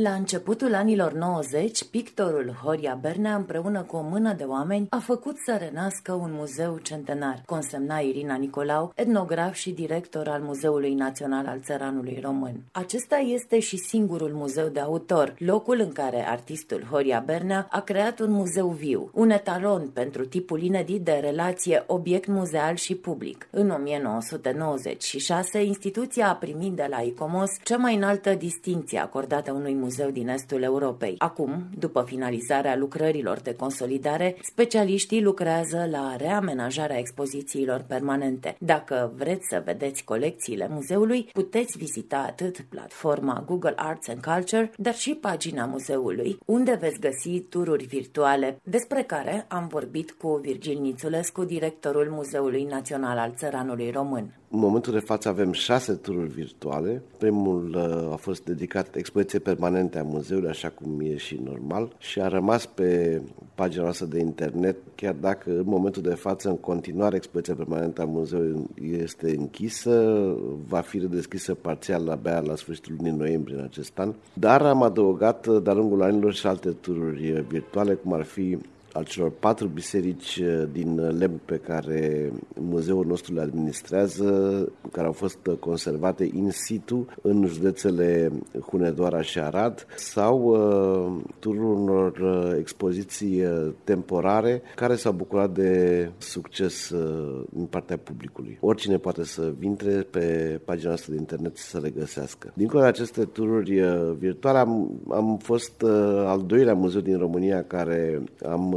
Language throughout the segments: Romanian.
La începutul anilor 90, pictorul Horia Bernea împreună cu o mână de oameni a făcut să renască un muzeu centenar, consemna Irina Nicolau, etnograf și director al Muzeului Național al Țăranului Român. Acesta este și singurul muzeu de autor, locul în care artistul Horia Bernea a creat un muzeu viu, un etalon pentru tipul inedit de relație obiect muzeal și public. În 1996, instituția a primit de la ICOMOS cea mai înaltă distinție acordată unui muzeu din estul Europei. Acum, după finalizarea lucrărilor de consolidare, specialiștii lucrează la reamenajarea expozițiilor permanente. Dacă vreți să vedeți colecțiile muzeului, puteți vizita atât platforma Google Arts and Culture, dar și pagina muzeului, unde veți găsi tururi virtuale, despre care am vorbit cu Virgil Nițulescu, directorul Muzeului Național al Țăranului Român. În momentul de față avem șase tururi virtuale. Primul uh, a fost dedicat expoziției permanente a muzeului, așa cum e și normal, și a rămas pe pagina noastră de internet, chiar dacă în momentul de față, în continuare, expoziția permanentă a muzeului este închisă, va fi redeschisă parțial abia la sfârșitul lunii noiembrie în acest an. Dar am adăugat uh, de-a lungul anilor și alte tururi uh, virtuale, cum ar fi al celor patru biserici uh, din uh, lemn pe care muzeul nostru le administrează, care au fost uh, conservate in situ în județele Hunedoara și Arad, sau uh, turul unor expoziții temporare care s-au bucurat de succes uh, din partea publicului. Oricine poate să intre pe pagina noastră de internet să le găsească. Dincolo de aceste tururi virtuale, am, am fost uh, al doilea muzeu din România care am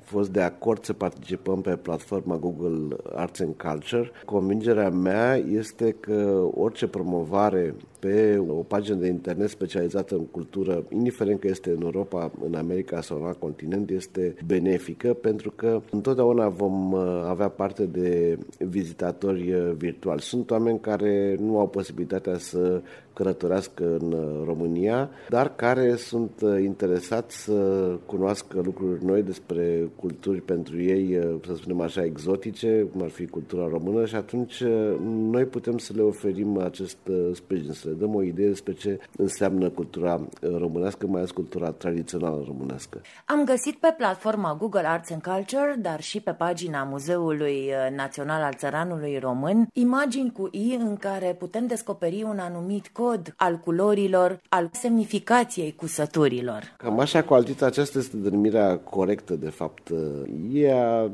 fost de acord să participăm pe platforma Google Arts and Culture. Convingerea mea este că orice promovare pe o pagină de internet specializată în cultură, indiferent că este în Europa, în America sau în alt continent, este benefică pentru că întotdeauna vom uh, avea parte de vizitatori uh, virtuali. Sunt oameni care nu au posibilitatea să călătorească în uh, România, dar care sunt interesați să cunoască lucruri noi despre culturi pentru ei, să spunem așa, exotice, cum ar fi cultura română și atunci noi putem să le oferim acest sprijin, să le dăm o idee despre ce înseamnă cultura uh, românească, mai ales cultura tradițională românească. Am găsit pe platforma Google Arts and Culture, dar și pe pagina Muzeului uh, Național al Țăranului Român, imagini cu I în care putem descoperi un anumit cod al culorilor, al semnificației cusăturilor. Cam așa cu altița, aceasta este denumirea corectă, de fapt. Ea,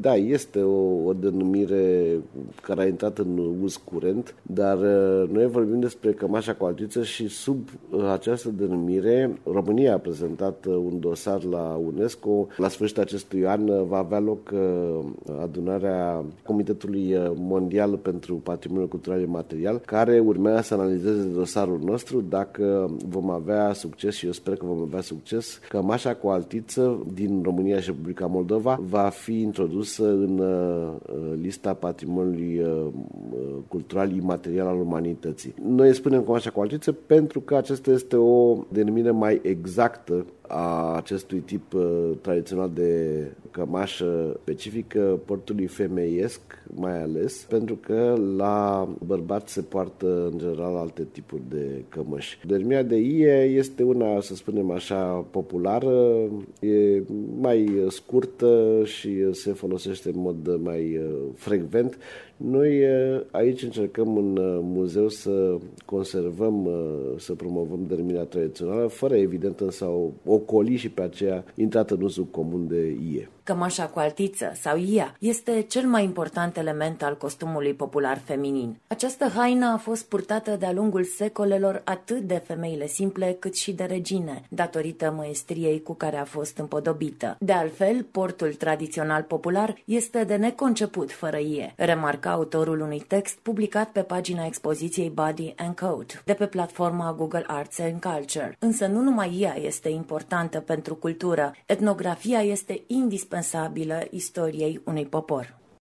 da, este o, o denumire care a intrat în uz curent, dar uh, noi vorbim despre cămașa cu altiță și sub uh, această denumire România a prezentat uh, un dosar la UNESCO. La sfârșitul acestui an uh, va avea loc adunarea Comitetului Mondial pentru Patrimoniul Cultural și Material, care urmează să analizeze dosarul nostru dacă vom avea succes și eu sper că vom avea succes. Cămașa cu altiță din România și Republica Moldova va fi introdusă în lista patrimoniului cultural imaterial al umanității. Noi spunem cu așa cu altiță pentru că acesta este o denumire mai exactă a acestui tip uh, tradițional de cămașă specifică portului femeiesc, mai ales, pentru că la bărbați se poartă în general alte tipuri de cămăși. Denumirea de ie este una, să spunem așa, populară, e mai scurtă și se folosește în mod mai uh, frecvent. Noi uh, aici încercăm în uh, muzeu să conservăm, să promovăm denumirea tradițională, fără evident însă o ocoli și pe aceea intrată în uzul comun de ie. Cămașa cu altiță sau ia este cel mai important element al costumului popular feminin. Această haină a fost purtată de-a lungul secolelor atât de femeile simple cât și de regine, datorită măestriei cu care a fost împodobită. De altfel, portul tradițional popular este de neconceput fără ie, remarca autorul unui text publicat pe pagina expoziției Body and Code de pe platforma Google Arts and Culture. Însă nu numai ea este importantă pentru cultură, etnografia este indispensabilă istoriei unui popor.